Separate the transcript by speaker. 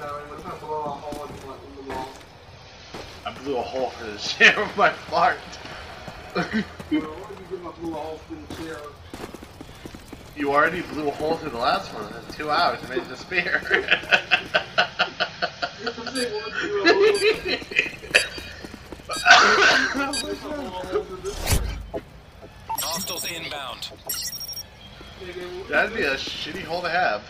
Speaker 1: I
Speaker 2: blew a hole for the chair with my fart.
Speaker 1: You
Speaker 2: already blew a hole through the last one in two hours You made it disappear.
Speaker 1: I'm?
Speaker 3: Hostiles inbound.
Speaker 2: That'd be a shitty hole to have.